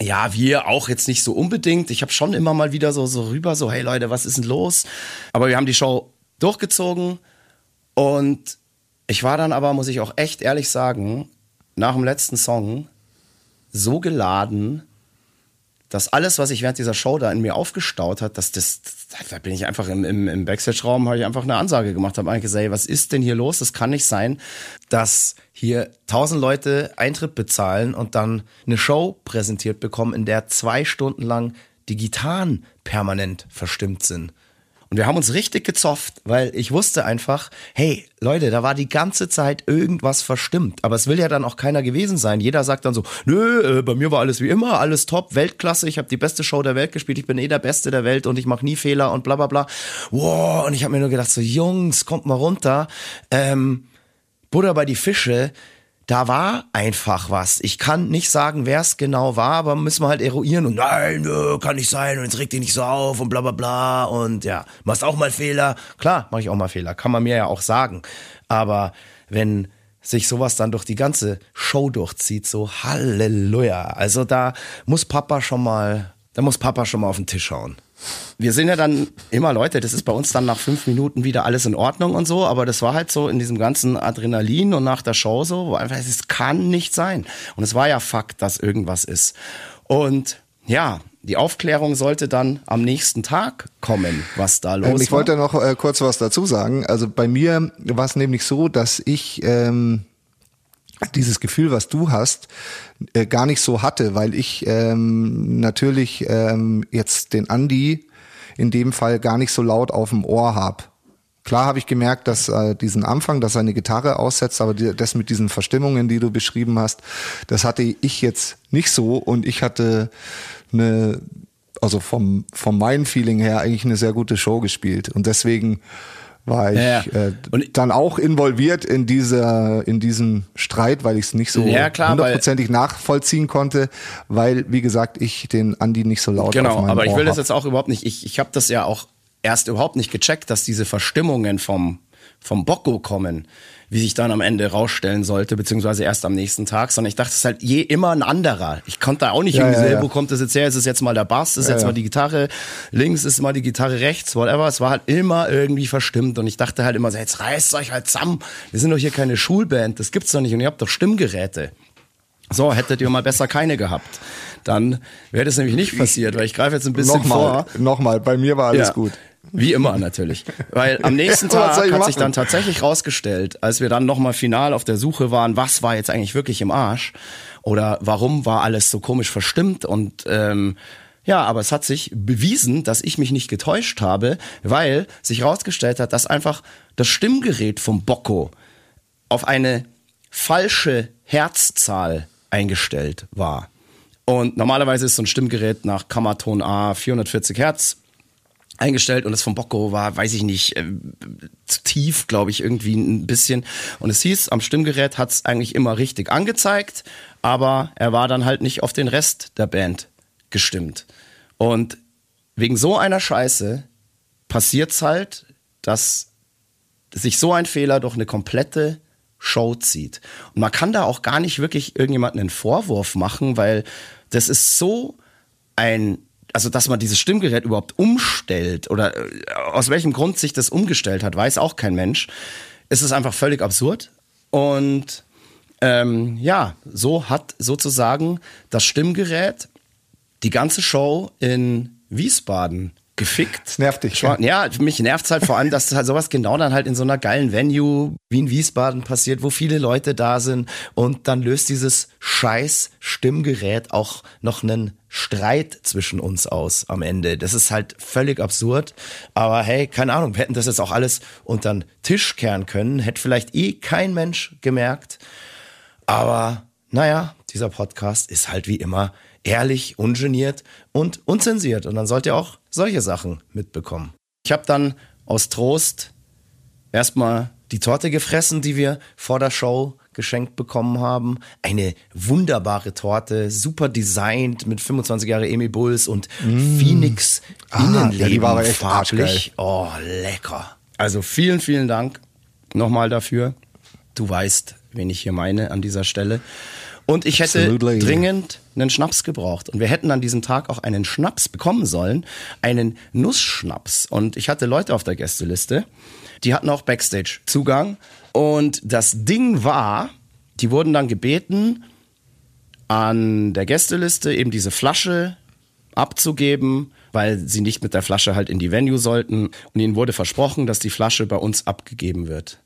ja, wir auch jetzt nicht so unbedingt. Ich habe schon immer mal wieder so, so rüber, so, hey Leute, was ist denn los? Aber wir haben die Show durchgezogen und ich war dann aber, muss ich auch echt ehrlich sagen, nach dem letzten Song so geladen, dass alles, was ich während dieser Show da in mir aufgestaut hat, dass das, da bin ich einfach im, im, im Backstage-Raum, habe ich einfach eine Ansage gemacht, habe eigentlich gesagt, ey, was ist denn hier los? Das kann nicht sein, dass hier tausend Leute Eintritt bezahlen und dann eine Show präsentiert bekommen, in der zwei Stunden lang die Gitarren permanent verstimmt sind. Und wir haben uns richtig gezofft, weil ich wusste einfach, hey, Leute, da war die ganze Zeit irgendwas verstimmt. Aber es will ja dann auch keiner gewesen sein. Jeder sagt dann so, nö, äh, bei mir war alles wie immer, alles top, Weltklasse, ich habe die beste Show der Welt gespielt, ich bin eh der Beste der Welt und ich mache nie Fehler und bla bla bla. Wow, und ich habe mir nur gedacht, so Jungs, kommt mal runter. Ähm, Buddha bei die Fische, da war einfach was. Ich kann nicht sagen, wer es genau war, aber müssen wir halt eruieren und nein, nö, kann nicht sein und jetzt reg dich nicht so auf und bla bla bla und ja, machst auch mal Fehler. Klar, mache ich auch mal Fehler, kann man mir ja auch sagen. Aber wenn sich sowas dann durch die ganze Show durchzieht, so Halleluja. Also da muss Papa schon mal, da muss Papa schon mal auf den Tisch hauen. Wir sind ja dann immer Leute, das ist bei uns dann nach fünf Minuten wieder alles in Ordnung und so, aber das war halt so in diesem ganzen Adrenalin und nach der Show so, wo einfach, es kann nicht sein. Und es war ja Fakt, dass irgendwas ist. Und ja, die Aufklärung sollte dann am nächsten Tag kommen, was da los Ähm, ich war. wollte noch äh, kurz was dazu sagen. Also bei mir war es nämlich so, dass ich ähm, dieses Gefühl, was du hast, äh, gar nicht so hatte, weil ich ähm, natürlich ähm, jetzt den Andi in dem Fall gar nicht so laut auf dem Ohr hab. Klar habe ich gemerkt, dass äh, diesen Anfang, dass seine Gitarre aussetzt, aber die, das mit diesen Verstimmungen, die du beschrieben hast, das hatte ich jetzt nicht so und ich hatte eine also vom, vom meinem Feeling her eigentlich eine sehr gute Show gespielt. Und deswegen war ich Ja, ja. Äh, dann auch involviert in dieser in diesem Streit, weil ich es nicht so Ja, hundertprozentig nachvollziehen konnte, weil wie gesagt ich den Andi nicht so laut auf Genau, meinem aber ich will das jetzt auch überhaupt nicht. Ich, ich habe das ja auch erst überhaupt nicht gecheckt, dass diese Verstimmungen vom, vom Bocco kommen, wie sich dann am Ende rausstellen sollte, beziehungsweise erst am nächsten Tag, sondern ich dachte, es ist halt je immer ein anderer. Ich konnte da auch nicht Ja, irgendwie ja, sehen, ja. wo kommt das jetzt her? Ist es jetzt mal der Bass? Ist Ja, jetzt mal die Gitarre links? Ist mal die Gitarre rechts? Whatever. Es war halt immer irgendwie verstimmt und ich dachte halt immer so, jetzt reißt euch halt zusammen. Wir sind doch hier keine Schulband. Das gibt's doch nicht und ihr habt doch Stimmgeräte. So, hättet ihr mal besser keine gehabt. Dann wäre das nämlich nicht passiert, weil ich greife jetzt ein bisschen Nochmal, vor. nochmal, bei mir war alles Ja, gut. Wie immer natürlich. Weil am nächsten Was Tag hat sich dann tatsächlich rausgestellt, als wir dann nochmal final auf der Suche waren, was war jetzt eigentlich wirklich im Arsch oder warum war alles so komisch verstimmt und ähm, ja, aber es hat sich bewiesen, dass ich mich nicht getäuscht habe, weil sich rausgestellt hat, dass einfach das Stimmgerät vom Bocco auf eine falsche Herzzahl eingestellt war. Und normalerweise ist so ein Stimmgerät nach Kammerton A 440 Hertz eingestellt und das vom Bocco war, weiß ich nicht, äh, zu tief, glaube ich, irgendwie ein bisschen. Und es hieß, am Stimmgerät hat es eigentlich immer richtig angezeigt, aber er war dann halt nicht auf den Rest der Band gestimmt. Und wegen so einer Scheiße passiert's halt, dass sich so ein Fehler durch eine komplette Show zieht. Und man kann da auch gar nicht wirklich irgendjemanden einen Vorwurf machen, weil das ist so ein, also dass man dieses Stimmgerät überhaupt umstellt oder äh, aus welchem Grund sich das umgestellt hat, weiß auch kein Mensch. Es ist einfach völlig absurd. Und ähm, ja, so hat sozusagen das Stimmgerät die ganze Show in Wiesbaden gefickt. Das nervt dich, Schwa- Ja, mich nervt halt vor allem, dass halt sowas genau dann halt in so einer geilen Venue wie in Wiesbaden passiert, wo viele Leute da sind und dann löst dieses scheiß Stimmgerät auch noch einen Streit zwischen uns aus am Ende. Das ist halt völlig absurd. Aber hey, keine Ahnung, wir hätten das jetzt auch alles unter den Tisch kehren können, hätte vielleicht eh kein Mensch gemerkt. Aber naja, dieser Podcast ist halt wie immer ehrlich, ungeniert und unzensiert. Und dann sollt ihr auch solche Sachen mitbekommen. Ich habe dann aus Trost erstmal die Torte gefressen, die wir vor der Show geschenkt bekommen haben. Eine wunderbare Torte, super designt mit 25 Jahre Emil Bulls und Phoenix Ah, ja, Innenleben die war aber echt farblich. Oh, lecker. Also vielen, vielen Dank nochmal dafür. Du weißt, wen ich hier meine an dieser Stelle. Und ich hätte Absolutely. dringend einen Schnaps gebraucht. Und wir hätten an diesem Tag auch einen Schnaps bekommen sollen, einen Nussschnaps. Und ich hatte Leute auf der Gästeliste, die hatten auch Backstage-Zugang. Und das Ding war, die wurden dann gebeten, an der Gästeliste eben diese Flasche abzugeben, weil sie nicht mit der Flasche halt in die Venue sollten. Und ihnen wurde versprochen, dass die Flasche bei uns abgegeben wird.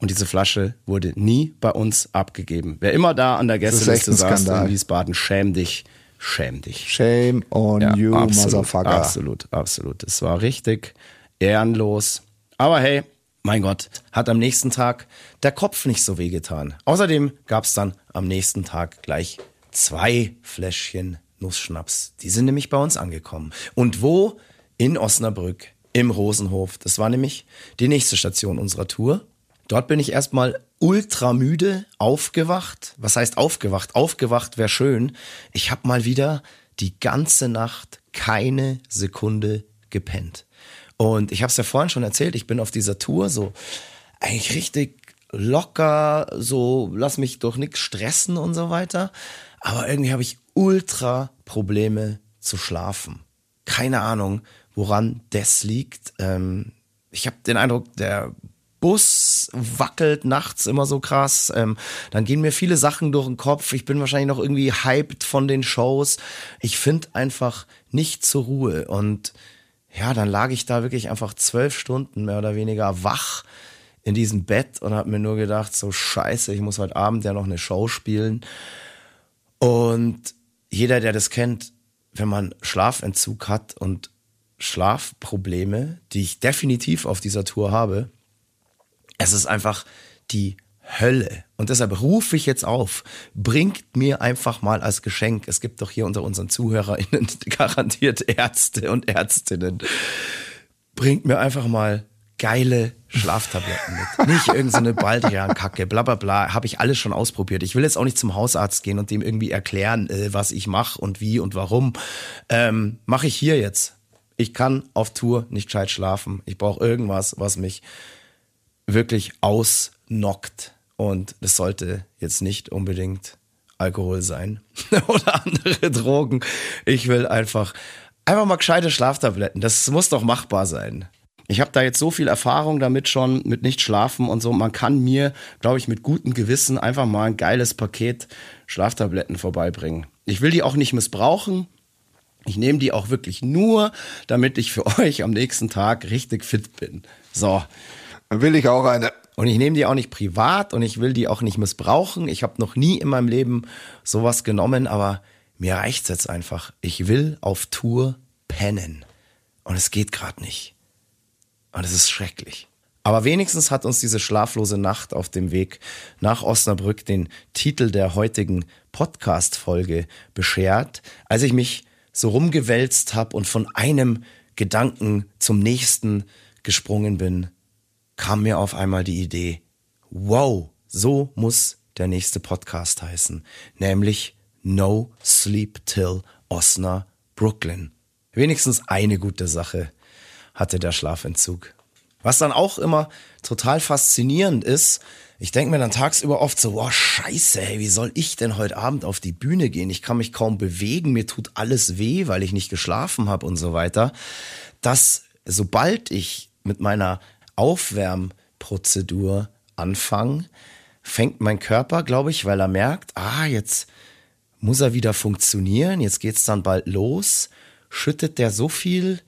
Und diese Flasche wurde nie bei uns abgegeben. Wer immer da an der Gästeliste saß Skandal. in Wiesbaden, schäm dich, schäm dich. Shame on you, absolut, motherfucker. Absolut, absolut. Es war richtig ehrenlos. Aber hey, mein Gott, hat am nächsten Tag der Kopf nicht so wehgetan. Außerdem gab es dann am nächsten Tag gleich zwei Fläschchen Nussschnaps. Die sind nämlich bei uns angekommen. Und wo? In Osnabrück, im Rosenhof. Das war nämlich die nächste Station unserer Tour. Dort bin ich erstmal ultra müde aufgewacht. Was heißt aufgewacht? Aufgewacht wäre schön. Ich habe mal wieder die ganze Nacht keine Sekunde gepennt. Und ich habe es ja vorhin schon erzählt, ich bin auf dieser Tour so eigentlich richtig locker, so lass mich durch nichts stressen und so weiter. Aber irgendwie habe ich ultra Probleme zu schlafen. Keine Ahnung, woran das liegt. Ähm, ich habe den Eindruck, der Bus wackelt nachts immer so krass. Ähm, dann gehen mir viele Sachen durch den Kopf. Ich bin wahrscheinlich noch irgendwie hyped von den Shows. Ich finde einfach nicht zur Ruhe. Und ja, dann lag ich da wirklich einfach zwölf Stunden mehr oder weniger wach in diesem Bett und habe mir nur gedacht, so scheiße, ich muss heute Abend ja noch eine Show spielen. Und jeder, der das kennt, wenn man Schlafentzug hat und Schlafprobleme, die ich definitiv auf dieser Tour habe, es ist einfach die Hölle. Und deshalb rufe ich jetzt auf, bringt mir einfach mal als Geschenk, es gibt doch hier unter unseren ZuhörerInnen garantiert Ärzte und Ärztinnen, bringt mir einfach mal geile Schlaftabletten mit. Nicht irgendeine so Baldrian-Kacke, bla bla bla. Habe ich alles schon ausprobiert. Ich will jetzt auch nicht zum Hausarzt gehen und dem irgendwie erklären, äh, was ich mache und wie und warum. Ähm, mache ich hier jetzt. Ich kann auf Tour nicht gescheit schlafen. Ich brauche irgendwas, was mich wirklich ausnockt. Und das sollte jetzt nicht unbedingt Alkohol sein oder andere Drogen. Ich will einfach, einfach mal gescheite Schlaftabletten. Das muss doch machbar sein. Ich habe da jetzt so viel Erfahrung damit schon, mit nicht schlafen und so. Man kann mir, glaube ich, mit gutem Gewissen einfach mal ein geiles Paket Schlaftabletten vorbeibringen. Ich will die auch nicht missbrauchen. Ich nehme die auch wirklich nur, damit ich für euch am nächsten Tag richtig fit bin. So. Will ich auch eine. Und ich nehme die auch nicht privat und ich will die auch nicht missbrauchen. Ich habe noch nie in meinem Leben sowas genommen, aber mir reicht's jetzt einfach. Ich will auf Tour pennen. Und es geht gerade nicht. Und es ist schrecklich. Aber wenigstens hat uns diese schlaflose Nacht auf dem Weg nach Osnabrück den Titel der heutigen Podcast-Folge beschert, als ich mich so rumgewälzt habe und von einem Gedanken zum nächsten gesprungen bin, kam mir auf einmal die Idee, wow, so muss der nächste Podcast heißen, nämlich No Sleep Till Osna Brooklyn. Wenigstens eine gute Sache hatte der Schlafentzug. Was dann auch immer total faszinierend ist, ich denke mir dann tagsüber oft so, wow, scheiße, hey, wie soll ich denn heute Abend auf die Bühne gehen? Ich kann mich kaum bewegen, mir tut alles weh, weil ich nicht geschlafen habe und so weiter. Dass sobald ich mit meiner Aufwärmprozedur anfange, fängt mein Körper, glaube ich, weil er merkt, ah, jetzt muss er wieder funktionieren, jetzt geht's dann bald los, schüttet der so viel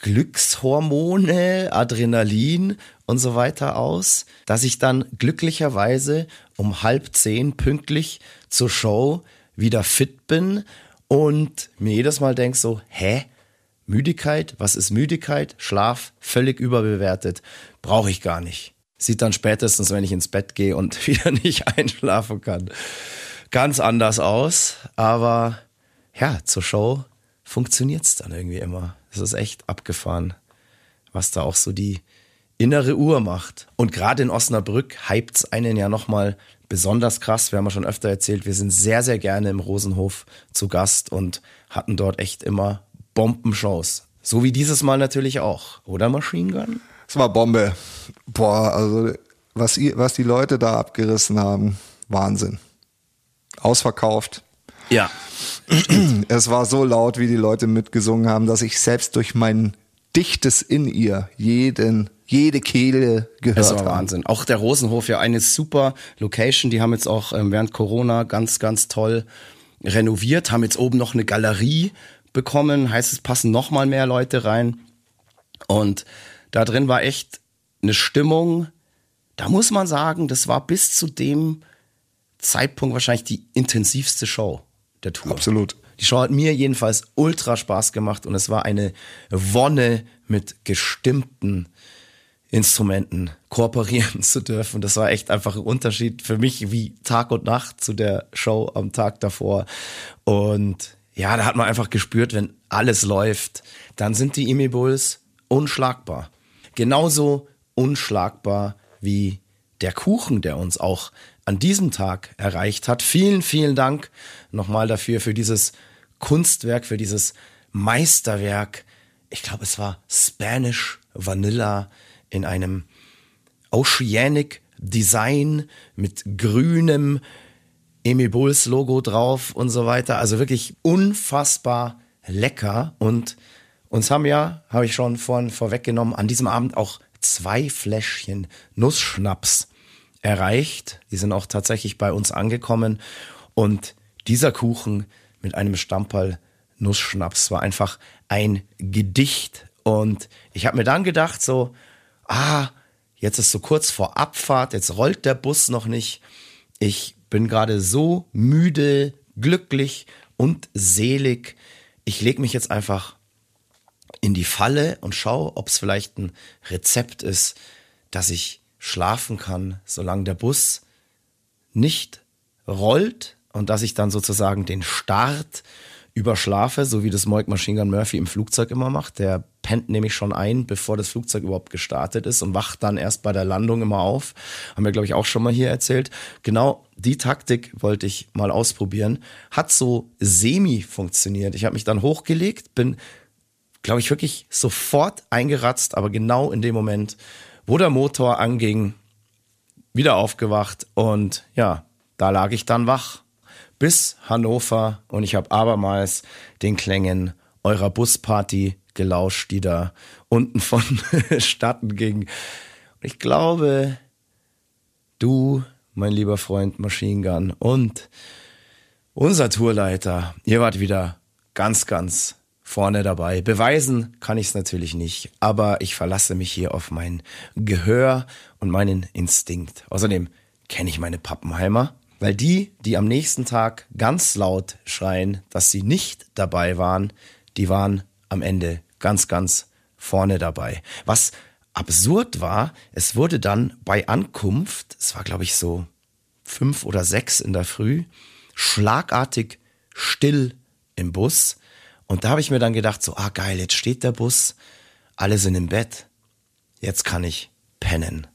Glückshormone, Adrenalin und so weiter aus, dass ich dann glücklicherweise um halb zehn pünktlich zur Show wieder fit bin und mir jedes Mal denk so, hä? Müdigkeit, was ist Müdigkeit? Schlaf, völlig überbewertet, brauche ich gar nicht. Sieht dann spätestens, wenn ich ins Bett gehe und wieder nicht einschlafen kann, ganz anders aus. Aber ja, zur Show funktioniert's dann irgendwie immer. Es ist echt abgefahren, was da auch so die innere Uhr macht. Und gerade in Osnabrück hypt's einen ja nochmal besonders krass. Wir haben ja schon öfter erzählt, wir sind sehr, sehr gerne im Rosenhof zu Gast und hatten dort echt immer Bombenshows. So wie dieses Mal natürlich auch, oder Machine Gun? Es war Bombe. Boah, also was, was die Leute da abgerissen haben, Wahnsinn. Ausverkauft. Ja. Es war so laut, wie die Leute mitgesungen haben, dass ich selbst durch mein dichtes in ihr jeden jede Kehle gehört Das war Wahnsinn. Auch der Rosenhof ja eine super Location. Die haben jetzt auch ähm, während Corona ganz, ganz toll renoviert, haben jetzt oben noch eine Galerie bekommen. Heißt, es passen noch mal mehr Leute rein. Und da drin war echt eine Stimmung. Da muss man sagen, das war bis zu dem Zeitpunkt wahrscheinlich die intensivste Show der Tour. Absolut. Die Show hat mir jedenfalls ultra Spaß gemacht und es war eine Wonne mit gestimmten Instrumenten kooperieren zu dürfen. Das war echt einfach ein Unterschied für mich wie Tag und Nacht zu der Show am Tag davor. Und ja, da hat man einfach gespürt, wenn alles läuft, dann sind die Emi Bulls unschlagbar. Genauso unschlagbar wie der Kuchen, der uns auch an diesem Tag erreicht hat. Vielen, vielen Dank nochmal dafür, für dieses Kunstwerk, für dieses Meisterwerk. Ich glaube, es war Spanish Vanilla in einem Oceanic Design mit grünem Emil Bulls Logo drauf und so weiter. Also wirklich unfassbar lecker. Und uns haben ja, habe ich schon vorhin vorweggenommen, an diesem Abend auch zwei Fläschchen Nussschnaps erreicht. Die sind auch tatsächlich bei uns angekommen. Und dieser Kuchen mit einem Stamperl Nussschnaps war einfach ein Gedicht. Und ich habe mir dann gedacht, so, ah, jetzt ist so kurz vor Abfahrt, jetzt rollt der Bus noch nicht. Ich bin gerade so müde, glücklich und selig. Ich lege mich jetzt einfach in die Falle und schaue, ob es vielleicht ein Rezept ist, das ich schlafen kann, solange der Bus nicht rollt und dass ich dann sozusagen den Start überschlafe, so wie das Moik Machine Gun Murphy im Flugzeug immer macht. Der pennt nämlich schon ein, bevor das Flugzeug überhaupt gestartet ist und wacht dann erst bei der Landung immer auf. Haben wir, glaube ich, auch schon mal hier erzählt. Genau die Taktik wollte ich mal ausprobieren. Hat so semi funktioniert. Ich habe mich dann hochgelegt, bin, glaube ich, wirklich sofort eingeratzt, aber genau in dem Moment, wo der Motor anging, wieder aufgewacht und ja, da lag ich dann wach bis Hannover und ich habe abermals den Klängen eurer Busparty gelauscht, die da unten von Statten ging. Und ich glaube, du, mein lieber Freund Machine Gun und unser Tourleiter, ihr wart wieder ganz, ganz vorne dabei. Beweisen kann ich es natürlich nicht, aber ich verlasse mich hier auf mein Gehör und meinen Instinkt. Außerdem kenne ich meine Pappenheimer weil die, die am nächsten Tag ganz laut schreien, dass sie nicht dabei waren, die waren am Ende ganz, ganz vorne dabei. Was absurd war, es wurde dann bei Ankunft, es war glaube ich so fünf oder sechs in der Früh, schlagartig still im Bus. Und da habe ich mir dann gedacht, so, ah geil, jetzt steht der Bus, alle sind im Bett, jetzt kann ich pennen.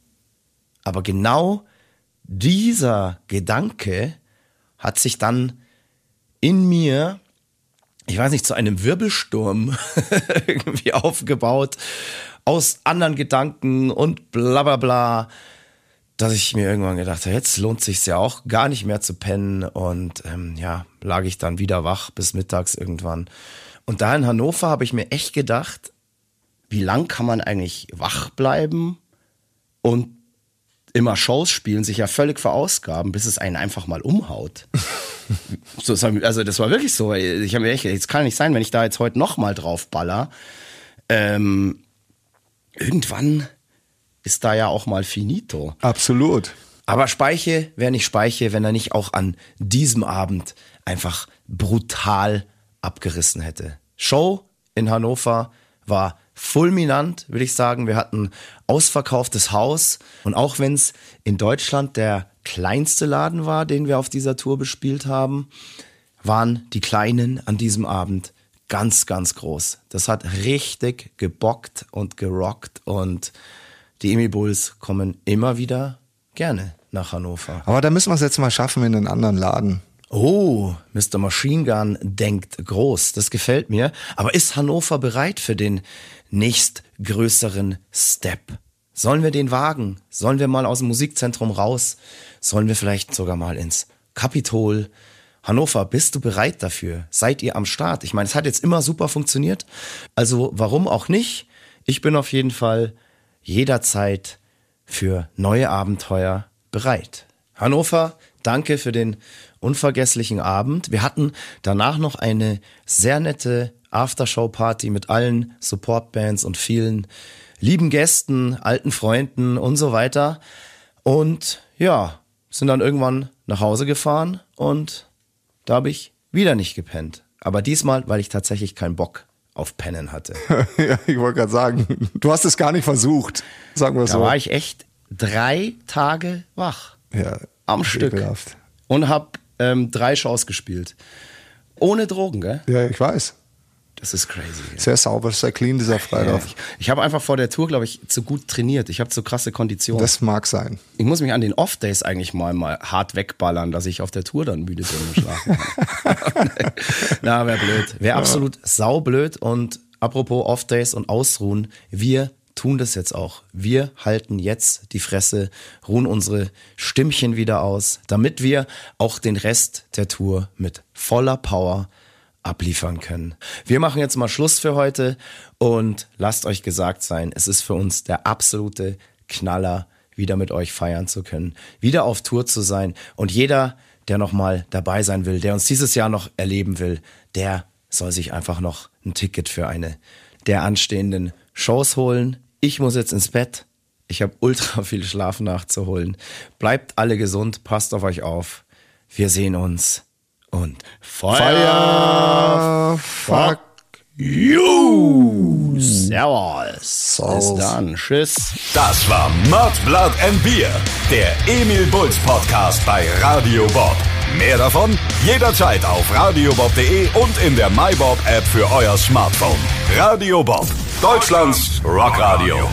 Aber genau dieser Gedanke hat sich dann in mir, ich weiß nicht, zu einem Wirbelsturm irgendwie aufgebaut aus anderen Gedanken und bla bla bla, dass ich mir irgendwann gedacht habe, jetzt lohnt sich ja auch gar nicht mehr zu pennen und ähm, ja, lag ich dann wieder wach bis mittags irgendwann. Und da in Hannover habe ich mir echt gedacht, wie lang kann man eigentlich wach bleiben und immer Shows spielen, sich ja völlig verausgaben, bis es einen einfach mal umhaut. so, also das war wirklich so. Ich habe mir echt, jetzt kann nicht sein, wenn ich da jetzt heute noch mal drauf baller. Ähm, irgendwann ist da ja auch mal finito. Absolut. Aber Speiche wäre nicht Speiche, wenn er nicht auch an diesem Abend einfach brutal abgerissen hätte. Show in Hannover war fulminant, würde ich sagen. Wir hatten ausverkauftes Haus und auch wenn es in Deutschland der kleinste Laden war, den wir auf dieser Tour bespielt haben, waren die Kleinen an diesem Abend ganz, ganz groß. Das hat richtig gebockt und gerockt und die Emi Bulls kommen immer wieder gerne nach Hannover. Aber da müssen wir es jetzt mal schaffen in einen anderen Laden. Oh, Mr. Machine Gun denkt groß. Das gefällt mir. Aber ist Hannover bereit für den nächstgrößeren Step? Sollen wir den wagen? Sollen wir mal aus dem Musikzentrum raus? Sollen wir vielleicht sogar mal ins Kapitol? Hannover, bist du bereit dafür? Seid ihr am Start? Ich meine, es hat jetzt immer super funktioniert. Also warum auch nicht? Ich bin auf jeden Fall jederzeit für neue Abenteuer bereit. Hannover, danke für den unvergesslichen Abend. Wir hatten danach noch eine sehr nette Aftershow-Party mit allen Support-Bands und vielen lieben Gästen, alten Freunden und so weiter. Und ja, sind dann irgendwann nach Hause gefahren und da habe ich wieder nicht gepennt. Aber diesmal, weil ich tatsächlich keinen Bock auf Pennen hatte. ja, ich wollte gerade sagen, du hast es gar nicht versucht, sagen wir da so. Da war ich echt drei Tage wach. Ja, am Stück. Ekelhaft. Und habe ähm, drei Shows gespielt. Ohne Drogen, gell? Ja, ich weiß. Das ist crazy. Sehr sauber, sehr clean, dieser Freitag. Ja, ich ich habe einfach vor der Tour, glaube ich, zu gut trainiert. Ich habe zu krasse Konditionen. Das mag sein. Ich muss mich an den Off-Days eigentlich mal, mal hart wegballern, dass ich auf der Tour dann müde bin. Na, wäre blöd. Wäre absolut saublöd. Und apropos Off-Days und Ausruhen, wir tun das jetzt auch. Wir halten jetzt die Fresse, ruhen unsere Stimmchen wieder aus, damit wir auch den Rest der Tour mit voller Power abliefern können. Wir machen jetzt mal Schluss für heute und lasst euch gesagt sein, es ist für uns der absolute Knaller, wieder mit euch feiern zu können, wieder auf Tour zu sein und jeder, der noch mal dabei sein will, der uns dieses Jahr noch erleben will, der soll sich einfach noch ein Ticket für eine der anstehenden Shows holen. Ich muss jetzt ins Bett. Ich habe ultra viel Schlaf nachzuholen. Bleibt alle gesund, passt auf euch auf. Wir sehen uns und Feuer, Feuer fuck You. Servus. Bis dann. Tschüss. Das war Mud, Blood and Beer, der Emil Bulls Podcast bei Radio Bob. Mehr davon jederzeit auf radiobob.de und in der MyBob App für euer Smartphone. Radio Bob, Deutschlands Rockradio.